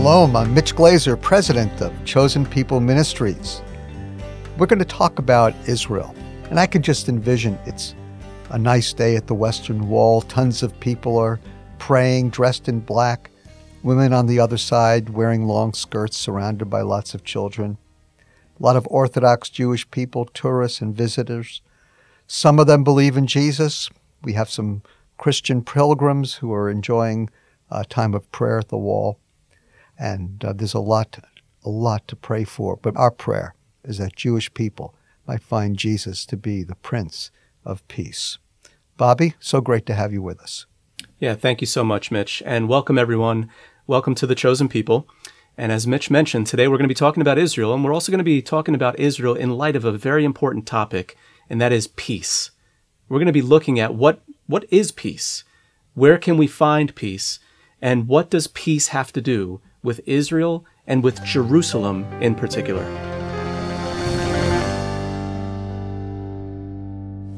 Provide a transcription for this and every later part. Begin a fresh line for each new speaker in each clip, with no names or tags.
Shalom, I'm Mitch Glaser, president of Chosen People Ministries. We're going to talk about Israel, and I can just envision it's a nice day at the Western Wall. Tons of people are praying, dressed in black. Women on the other side wearing long skirts, surrounded by lots of children. A lot of Orthodox Jewish people, tourists, and visitors. Some of them believe in Jesus. We have some Christian pilgrims who are enjoying a time of prayer at the wall. And uh, there's a lot, a lot to pray for. But our prayer is that Jewish people might find Jesus to be the Prince of Peace. Bobby, so great to have you with us.
Yeah, thank you so much, Mitch. And welcome, everyone. Welcome to the Chosen People. And as Mitch mentioned, today we're going to be talking about Israel, and we're also going to be talking about Israel in light of a very important topic, and that is peace. We're going to be looking at what, what is peace? Where can we find peace? And what does peace have to do with Israel and with Jerusalem in particular?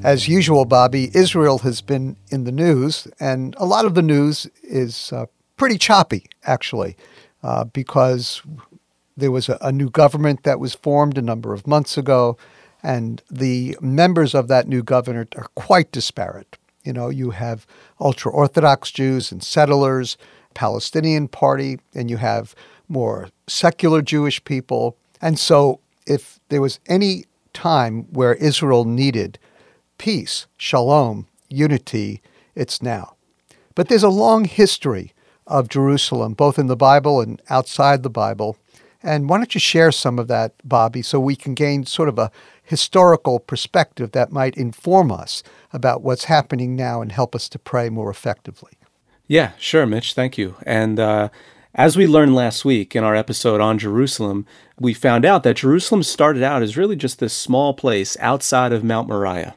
As usual, Bobby, Israel has been in the news, and a lot of the news is uh, pretty choppy, actually, uh, because there was a, a, new government that was formed a number of months ago, and the members of that new government are quite disparate. You know, you have ultra Orthodox Jews and settlers, Palestinian Party, and you have more secular Jewish people. And so, if there was any time where Israel needed peace, shalom, unity, it's now. But there's a long history of Jerusalem, both in the Bible and outside the Bible. And why don't you share some of that, Bobby, so we can gain sort of a historical perspective that might inform us about what's happening now and help us to pray more effectively?
Yeah, sure, Mitch. Thank you. And uh, as we learned last week in our episode on Jerusalem, we found out that Jerusalem started out as really just this small place outside of Mount Moriah.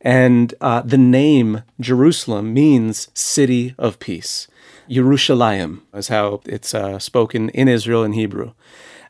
And uh, the name Jerusalem means city of peace. Yerushalayim is how it's uh, spoken in Israel in Hebrew.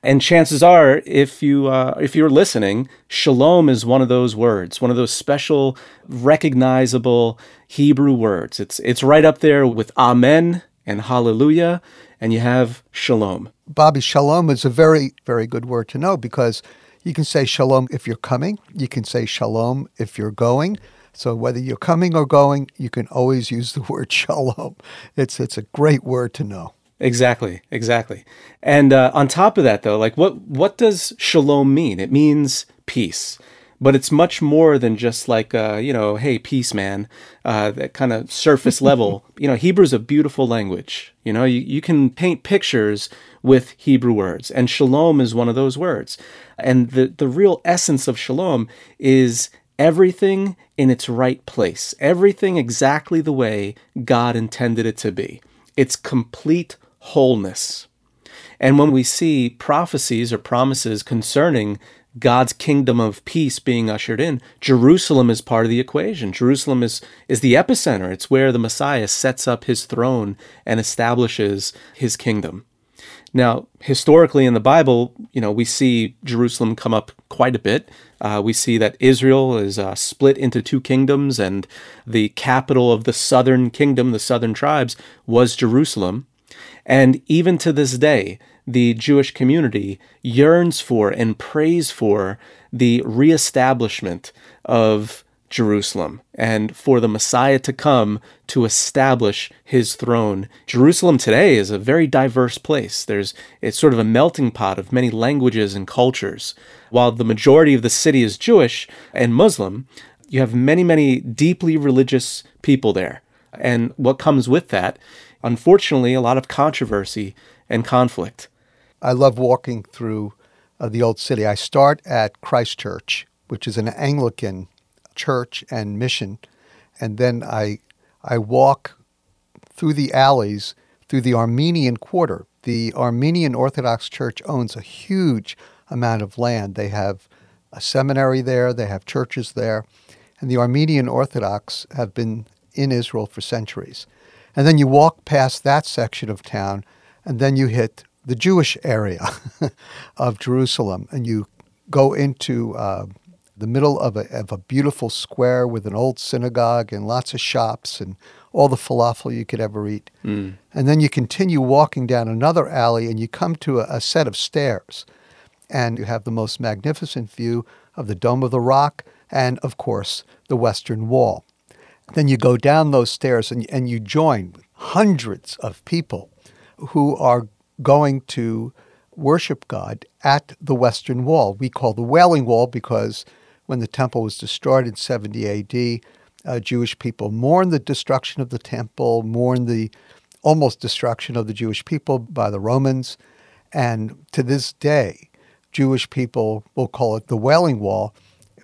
And chances are, if you uh, if you're listening, shalom is one of those words, one of those special, recognizable Hebrew words. It's it's right up there with amen and hallelujah, and you have shalom.
Bobby, shalom is a very very good word to know because you can say shalom if you're coming. You can say shalom if you're going. So whether you're coming or going, you can always use the word shalom. It's it's a great word to know.
Exactly, exactly. And uh, on top of that, though, like what what does shalom mean? It means peace, but it's much more than just like uh, you know, hey, peace, man. Uh, that kind of surface level. You know, Hebrew is a beautiful language. You know, you, you can paint pictures with Hebrew words, and shalom is one of those words. And the, the real essence of shalom is everything in its right place, everything exactly the way God intended it to be. It's complete wholeness. And when we see prophecies or promises concerning God's kingdom of peace being ushered in, Jerusalem is part of the equation. Jerusalem is, is the epicenter. It's where the Messiah sets up his throne and establishes his kingdom. Now, historically in the Bible, you know, we see Jerusalem come up quite a bit. Uh, we see that Israel is uh, split into two kingdoms, and the capital of the southern kingdom, the southern tribes, was Jerusalem. And even to this day, the Jewish community yearns for and prays for the reestablishment of Jerusalem and for the Messiah to come to establish his throne. Jerusalem today is a very diverse place. There's it's sort of a melting pot of many languages and cultures. While the majority of the city is Jewish and Muslim, you have many many deeply religious people there. And what comes with that, unfortunately, a lot of controversy and conflict.
I love walking through uh, the old city. I start at Christ Church, which is an Anglican church and mission, and then I I walk through the alleys through the Armenian Quarter. The Armenian Orthodox Church owns a huge amount of land. They have a seminary there, they have churches there, and the Armenian Orthodox have been in Israel for centuries. And then you walk past that section of town, and then you hit the Jewish area of Jerusalem, and you go into uh, the middle of a, of a beautiful square with an old synagogue and lots of shops and all the falafel you could ever eat.
Mm.
And then you continue walking down another alley and you come to a, a set of stairs. And you have the most magnificent view of the Dome of the Rock and, of course, the Western Wall. Then you go down those stairs and, and you join hundreds of people who are going to worship God at the Western Wall. We call the Wailing Wall because when the temple was destroyed in 70 AD, uh, Jewish people mourned the destruction of the temple, mourned the almost destruction of the Jewish people by the Romans. And to this day, Jewish people will call it the Wailing Wall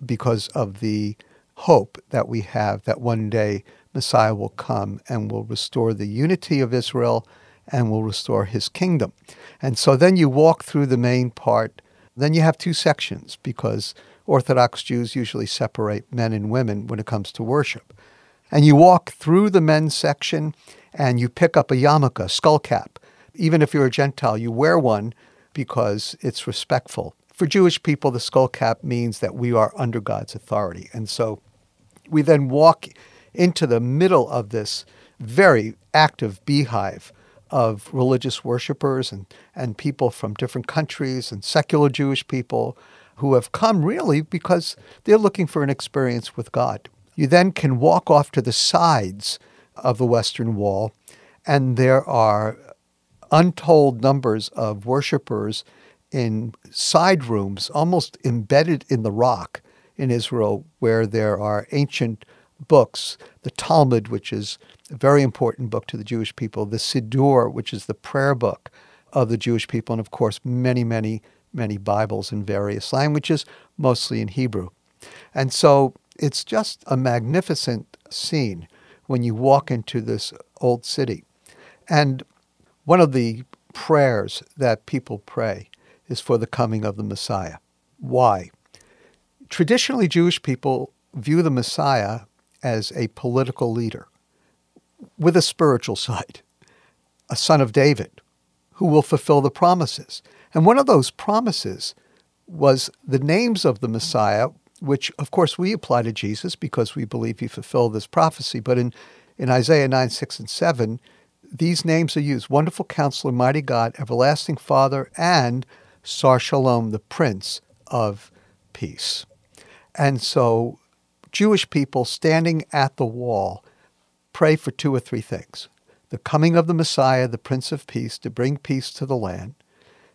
because of the hope that we have that one day Messiah will come and will restore the unity of Israel and will restore his kingdom. And so then you walk through the main part. Then you have two sections because Orthodox Jews usually separate men and women when it comes to worship. And you walk through the men's section and you pick up a yarmulke, skull cap. Even if you're a Gentile, you wear one because it's respectful. For Jewish people, the skull cap means that we are under God's authority. And so we then walk into the middle of this very active beehive of religious worshipers and, and people from different countries and secular Jewish people who have come really because they're looking for an experience with God. You then can walk off to the sides of the Western Wall, and there are untold numbers of worshipers in side rooms, almost embedded in the rock in Israel, where there are ancient books, the Talmud, which is a very important book to the Jewish people, the Siddur, which is the prayer book of the Jewish people, and of course, many, many, many Bibles in various languages, mostly in Hebrew. And so it's just a magnificent scene when you walk into this old city. And one of the prayers that people pray is for the coming of the Messiah. Why? Traditionally, Jewish people view the Messiah as a political leader with a spiritual side, a son of David who will fulfill the promises. And one of those promises was the names of the Messiah, which of course we apply to Jesus because we believe he fulfilled this prophecy. But in, in Isaiah 9, 6, and 7, these names are used Wonderful Counselor, Mighty God, Everlasting Father, and Sar Shalom, the Prince of Peace. And so Jewish people standing at the wall pray for two or three things the coming of the Messiah, the Prince of Peace, to bring peace to the land.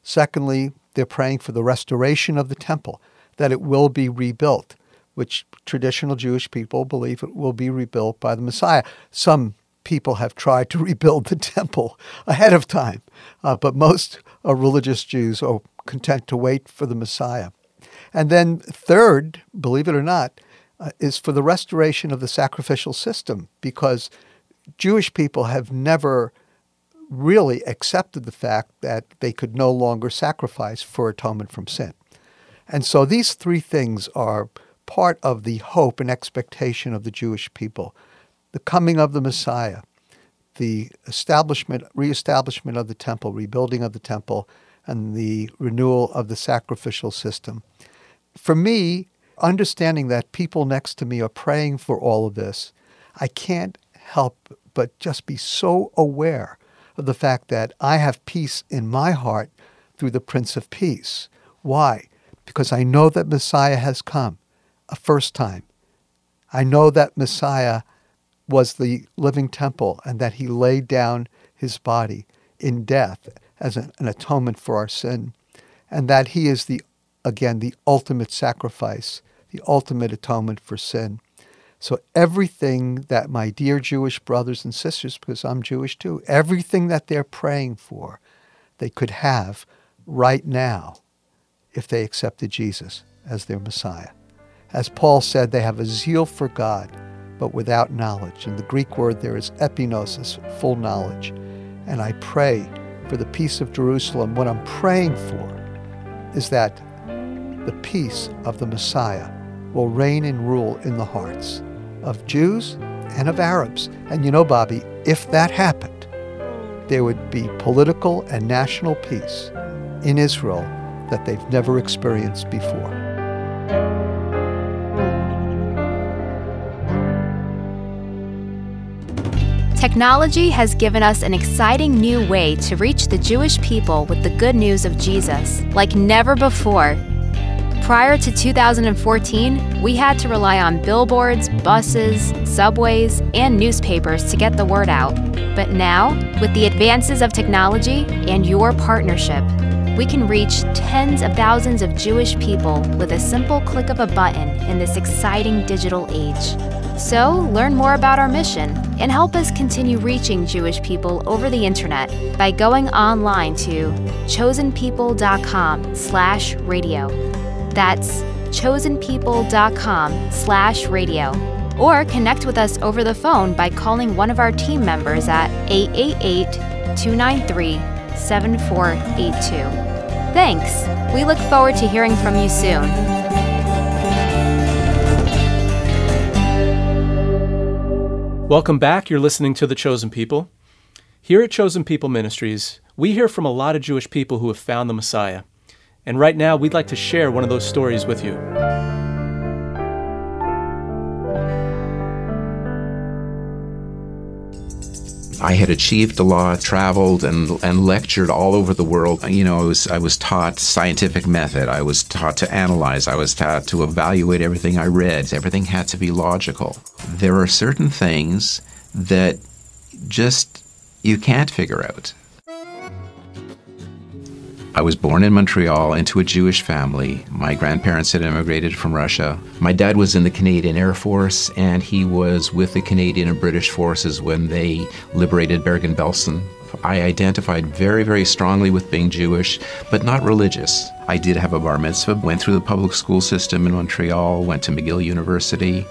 Secondly, they're praying for the restoration of the temple, that it will be rebuilt, which traditional Jewish people believe it will be rebuilt by the Messiah. Some people have tried to rebuild the temple ahead of time, uh, but most uh, religious Jews are content to wait for the Messiah. And then, third, believe it or not, uh, is for the restoration of the sacrificial system because Jewish people have never really accepted the fact that they could no longer sacrifice for atonement from sin. And so these three things are part of the hope and expectation of the Jewish people the coming of the Messiah, the establishment, reestablishment of the temple, rebuilding of the temple, and the renewal of the sacrificial system. For me, understanding that people next to me are praying for all of this, I can't help but just be so aware of the fact that I have peace in my heart through the Prince of Peace. Why? Because I know that Messiah has come a first time. I know that Messiah was the living temple and that he laid down his body in death as an, atonement for our sin, and that he is the again the ultimate sacrifice the ultimate atonement for sin. So, everything that my dear Jewish brothers and sisters, because I'm Jewish too, everything that they're praying for, they could have right now if they accepted Jesus as their Messiah. As Paul said, they have a zeal for God, but without knowledge. In the Greek word, there is epignosis, full knowledge. And I pray for the peace of Jerusalem. What I'm praying for is that the peace of the Messiah will reign and rule in the hearts of Jews and of Arabs. And you know, Bobby, if that happened, there would be political and national peace in Israel that they've never experienced before.
Technology has given us an exciting new way to reach the Jewish people with the good news of Jesus, like never before. Prior to 2014, we had to rely on billboards, buses, subways, and newspapers to get the word out. But now, with the advances of technology and your partnership, we can reach tens of thousands of Jewish people with a simple click of a button in this exciting digital age. So, learn more about our mission and help us continue reaching Jewish people over the internet by going online to chosenpeople.com/radio. That's chosenpeople.com slash radio. Or connect with us over the phone by calling one of our team members at 888 293 7482. Thanks. We look forward to hearing from you soon.
Welcome back. You're listening to The Chosen People. Here at Chosen People Ministries, we hear from a lot of Jewish people who have found the Messiah. And right now, we'd like to share one of those stories with you.
I had achieved a lot, traveled and, and lectured all over the world. You know, I was, I was taught scientific method. I was taught to analyze. I was taught to evaluate everything I read. Everything had to be logical. There are certain things that just you can't figure out. I was born in Montreal into a Jewish family. My grandparents had immigrated from Russia. My dad was in the Canadian Air Force, and he was with the Canadian and British forces when they liberated Bergen Belsen. I identified very, very strongly with being Jewish, but not religious. I did have a bar mitzvah, went through the public school system in Montreal, went to McGill University,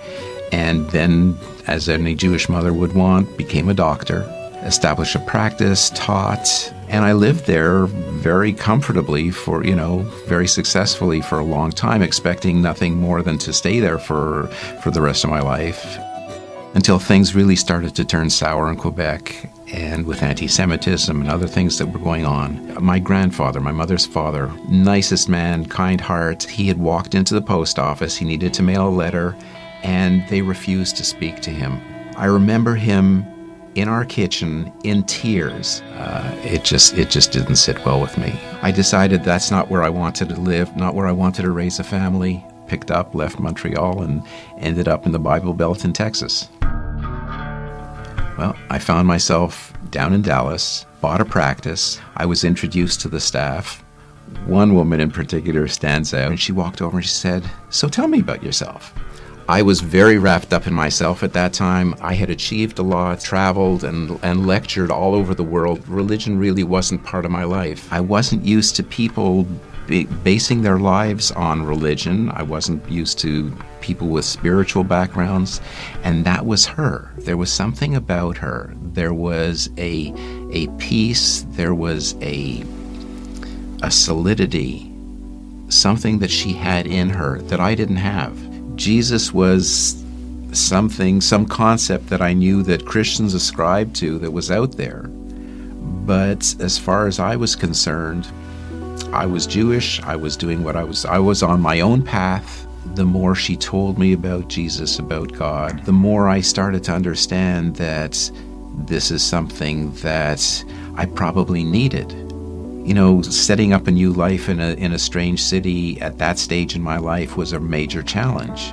and then, as any Jewish mother would want, became a doctor, established a practice, taught, and I lived there very comfortably for, you know, very successfully for a long time, expecting nothing more than to stay there for, for the rest of my life. Until things really started to turn sour in Quebec and with anti Semitism and other things that were going on. My grandfather, my mother's father, nicest man, kind heart, he had walked into the post office. He needed to mail a letter, and they refused to speak to him. I remember him in our kitchen in tears. Uh, it just it just didn't sit well with me. I decided that's not where I wanted to live, not where I wanted to raise a family. Picked up, left Montreal, and ended up in the Bible Belt in Texas. Well, I found myself down in Dallas, bought a practice. I was introduced to the staff. One woman in particular stands out, and she walked over and she said, So tell me about yourself. I was very wrapped up in myself at that time. I had achieved a lot, traveled and, and lectured all over the world. Religion really wasn't part of my life. I wasn't used to people basing their lives on religion. I wasn't used to people with spiritual backgrounds, and that was her. There was something about her. There was a a peace. There was a a solidity, something that she had in her that I didn't have. Jesus was something, some concept that I knew that Christians ascribed to that was out there. But as far as I was concerned, I was Jewish. I was doing what I was, I was on my own path. The more she told me about Jesus, about God, the more I started to understand that this is something that I probably needed you know, setting up a new life in a, in a strange city at that stage in my life was a major challenge.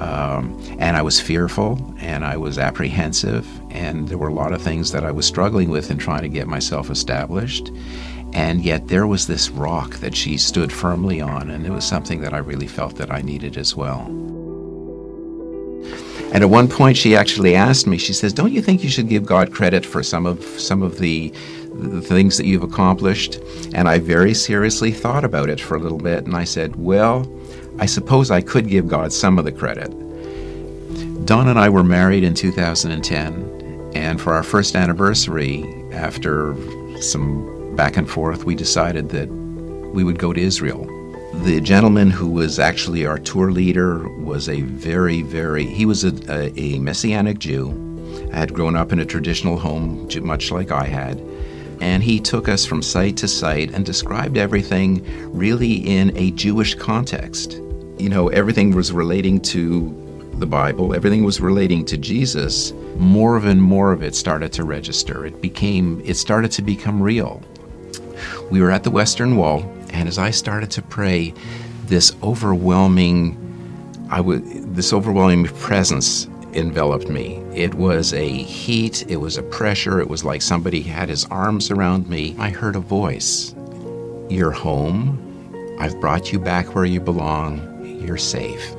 Um, and I was fearful and I was apprehensive, and there were a lot of things that I was struggling with in trying to get myself established. And yet there was this rock that she stood firmly on, and it was something that I really felt that I needed as well. And at one point, she actually asked me. She says, "Don't you think you should give God credit for some of some of the the things that you've accomplished. And I very seriously thought about it for a little bit, and I said, Well, I suppose I could give God some of the credit. Don and I were married in 2010, and for our first anniversary, after some back and forth, we decided that we would go to Israel. The gentleman who was actually our tour leader was a very, very, he was a, a, a Messianic Jew, had grown up in a traditional home, much like I had and he took us from site to site and described everything really in a Jewish context. You know, everything was relating to the Bible, everything was relating to Jesus, more and more of it started to register. It became it started to become real. We were at the Western Wall, and as I started to pray, this overwhelming I would this overwhelming presence enveloped me. It was a heat, it was a pressure, it was like somebody had his arms around me. I heard a voice. You're home. I've brought you back where you belong. You're safe.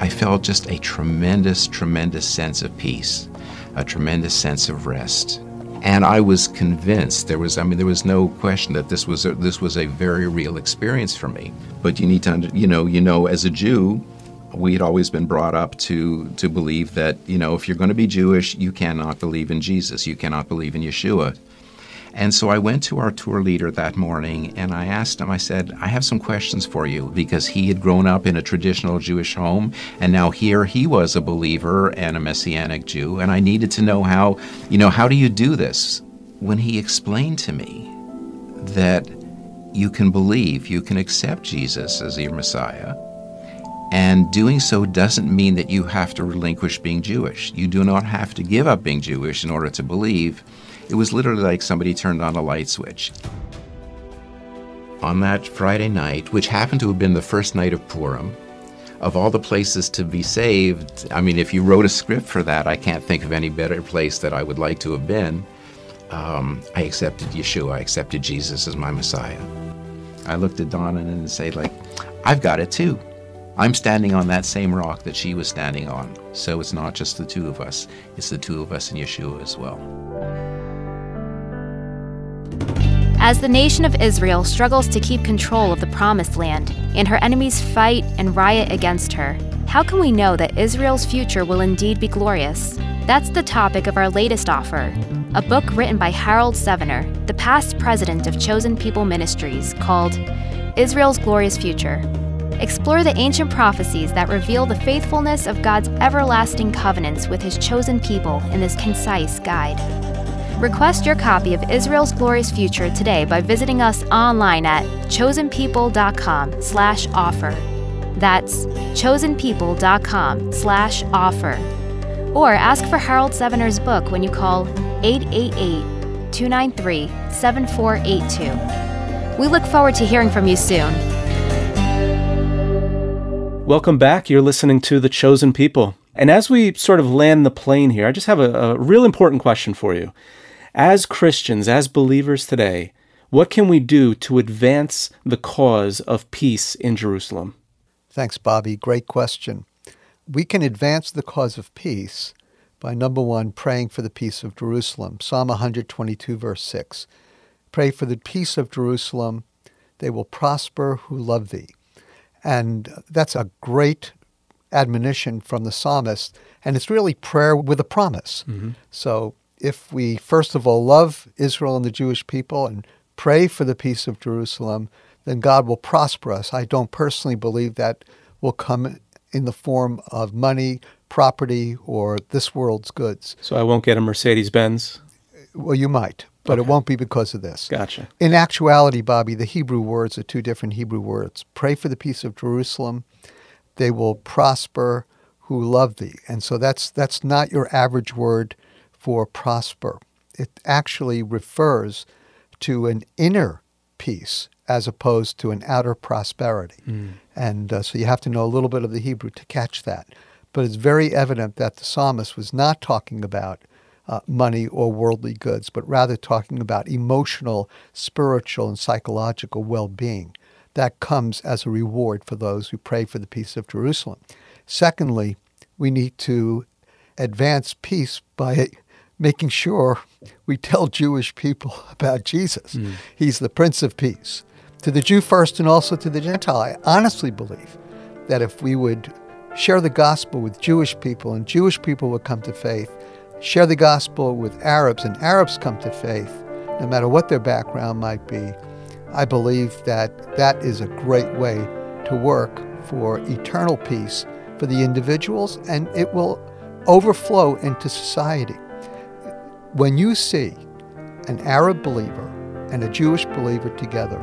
I felt just a tremendous, tremendous sense of peace, a tremendous sense of rest. And I was convinced there was, I mean, there was no question that this was a, this was a very real experience for me. But you need to, you know, you know, as a Jew, we had always been brought up to to believe that you know if you're going to be Jewish, you cannot believe in Jesus, you cannot believe in Yeshua. And so I went to our tour leader that morning and I asked him, I said, I have some questions for you because he had grown up in a traditional Jewish home and now here he was a believer and a Messianic Jew and I needed to know how, you know, how do you do this? When he explained to me that you can believe, you can accept Jesus as your Messiah, and doing so doesn't mean that you have to relinquish being Jewish. You do not have to give up being Jewish in order to believe. It was literally like somebody turned on a light switch. On that Friday night, which happened to have been the first night of Purim, of all the places to be saved, I mean, if you wrote a script for that, I can't think of any better place that I would like to have been. Um, I accepted Yeshua, I accepted Jesus as my Messiah. I looked at Donna and said, like, I've got it too. I'm standing on that same rock that she was standing on. So it's not just the two of us, it's the two of us in Yeshua as well.
As the nation of Israel struggles to keep control of the Promised Land and her enemies fight and riot against her, how can we know that Israel's future will indeed be glorious? That's the topic of our latest offer a book written by Harold Sevener, the past president of Chosen People Ministries, called Israel's Glorious Future Explore the ancient prophecies that reveal the faithfulness of God's everlasting covenants with his chosen people in this concise guide. Request your copy of Israel's Glorious Future today by visiting us online at chosenpeople.com/offer. That's chosenpeople.com slash offer. Or ask for Harold Sevener's book when you call 888 293 7482. We look forward to hearing from you soon.
Welcome back. You're listening to The Chosen People. And as we sort of land the plane here, I just have a, a, real important question for you. As Christians, as believers today, what can we do to advance the cause of peace in Jerusalem?
Thanks, Bobby. Great question. We can advance the cause of peace by number one, praying for the peace of Jerusalem. Psalm 122, verse 6. Pray for the peace of Jerusalem. They will prosper who love thee. And that's a great admonition from the psalmist. And it's really prayer with a promise. Mm-hmm. So if we, first of all, love Israel and the Jewish people and pray for the peace of Jerusalem, then God will prosper us. I don't personally believe that will come in the form of money, property, or this world's goods.
So I won't get a Mercedes Benz?
Well, you might but okay. it won't be because of this.
Gotcha.
In actuality, Bobby, the Hebrew words are two different Hebrew words. Pray for the peace of Jerusalem. They will prosper who love thee. And so that's that's not your average word for prosper. It actually refers to an inner peace as opposed to an outer prosperity. Mm. And uh, so you have to know a little bit of the Hebrew to catch that. But it's very evident that the psalmist was not talking about uh, money or worldly goods, but rather talking about emotional, spiritual, and psychological well being. That comes as a reward for those who pray for the peace of Jerusalem. Secondly, we need to advance peace by making sure we tell Jewish people about Jesus. Mm. He's the Prince of Peace. To the Jew first and also to the Gentile, I honestly believe that if we would share the gospel with Jewish people and Jewish people would come to faith, share the gospel with Arabs and Arabs come to faith, no matter what their background might be, I believe that that is a great way to work for eternal peace for the individuals and it will overflow into society. When you see an Arab believer and a Jewish believer together,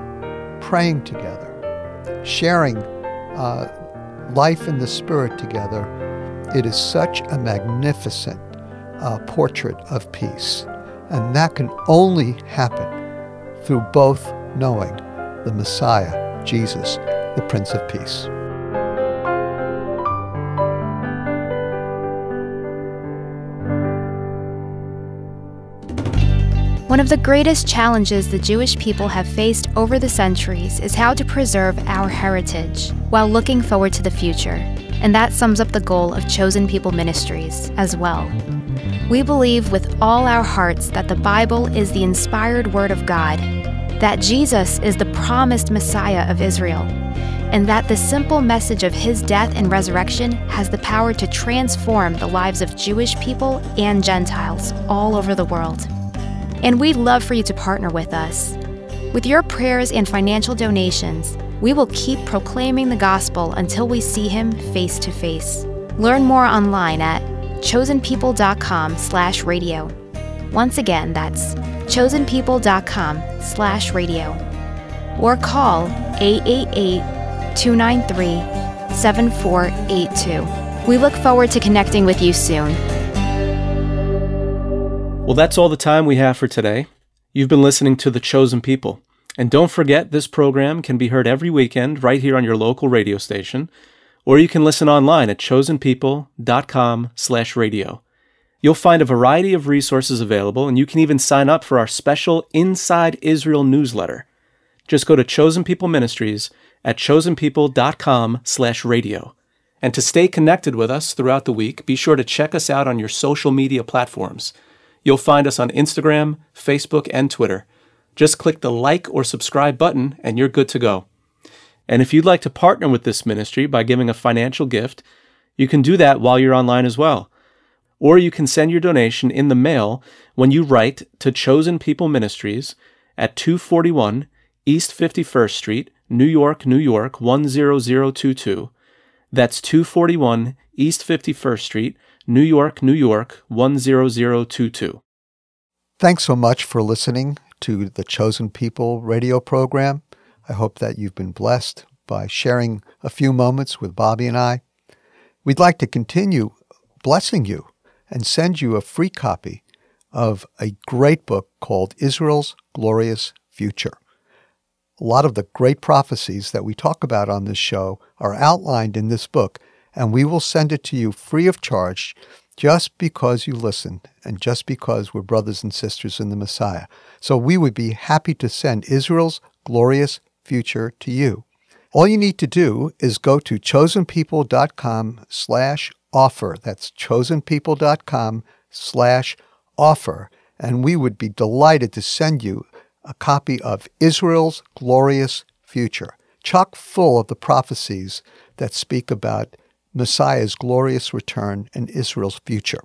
praying together, sharing uh, life in the Spirit together, It is such a magnificent uh, portrait of peace. And that can only happen through both knowing the Messiah, Jesus, the Prince of Peace.
One of the greatest challenges the Jewish people have faced over the centuries is how to preserve our heritage while looking forward to the future. And that sums up the goal of Chosen People Ministries as well. We believe with all our hearts that the Bible is the inspired Word of God, that Jesus is the promised Messiah of Israel, and that the simple message of his death and resurrection has the power to transform the lives of Jewish people and Gentiles all over the world. And we'd love for you to partner with us. With your prayers and financial donations, we will keep proclaiming the gospel until we see him face to face. Learn more online at chosenpeople.com slash radio. Once again, that's chosenpeople.com slash radio. Or call 888-293-7482. We look forward to connecting with you soon.
Well, that's all the time we have for today. You've been listening to The Chosen People. And don't forget, this program can be heard every weekend right here on your local radio station, or you can listen online at chosenpeople.com/radio. You'll find a variety of resources available, and you can even sign up for our special Inside Israel newsletter. Just go to Chosen People Ministries at chosenpeople.com/radio. And to stay connected with us throughout the week, be sure to check us out on your social media platforms. You'll find us on Instagram, Facebook, and Twitter. Just click the like or subscribe button and you're good to go. And if you'd like to partner with this ministry by giving a financial gift, you can do that while you're online as well. Or you can send your donation in the mail when you write to Chosen People Ministries at 241 East 51st Street, New York, New York 10022. That's 241 East 51st Street, New York, New York 10022.
Thanks so much for listening to the Chosen People radio program. I hope that you've been blessed by sharing a few moments with Bobby and I. We'd like to continue blessing you and send you a free copy of a great book called Israel's Glorious Future. A lot of the great prophecies that we talk about on this show are outlined in this book, and we will send it to you free of charge just because you listened and just because we're brothers and sisters in the Messiah. So we would be happy to send Israel's glorious future to you. All you need to do is go to chosenpeople.com slash offer. That's chosenpeople.com slash offer. And we would be delighted to send you a copy of Israel's glorious future, chock full of the prophecies that speak about Messiah's glorious return and Israel's future.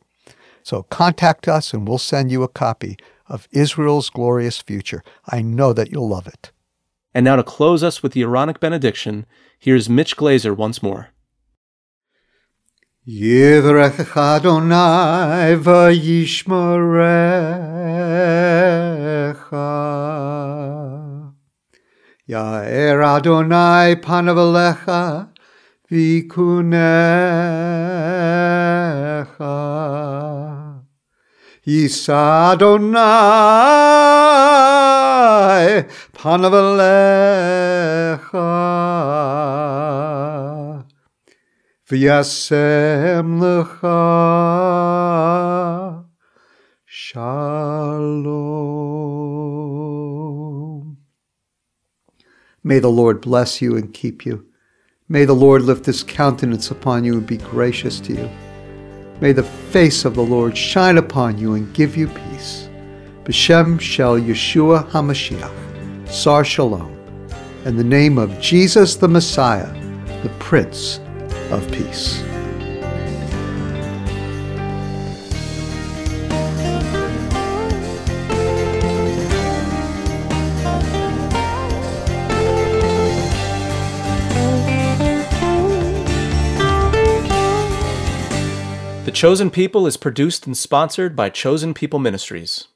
So contact us and we'll send you a copy of Israel's glorious future. I know that you'll love it.
And now to close us with the Aaronic benediction, here's Mitch Glaser once more.
Yivrech Adonai Ya'er Adonai v'kunecha Yisa Adonai panav alecha v'yasem lecha shalom. May the Lord bless you and keep you. May the Lord lift his countenance upon you and be gracious to you. May the face of the Lord shine upon you and give you peace. B'Shem Shel Yeshua HaMashiach, Sar Shalom, in the name of Jesus the Messiah, the Prince of Peace.
The Chosen People is produced and sponsored by Chosen People Ministries.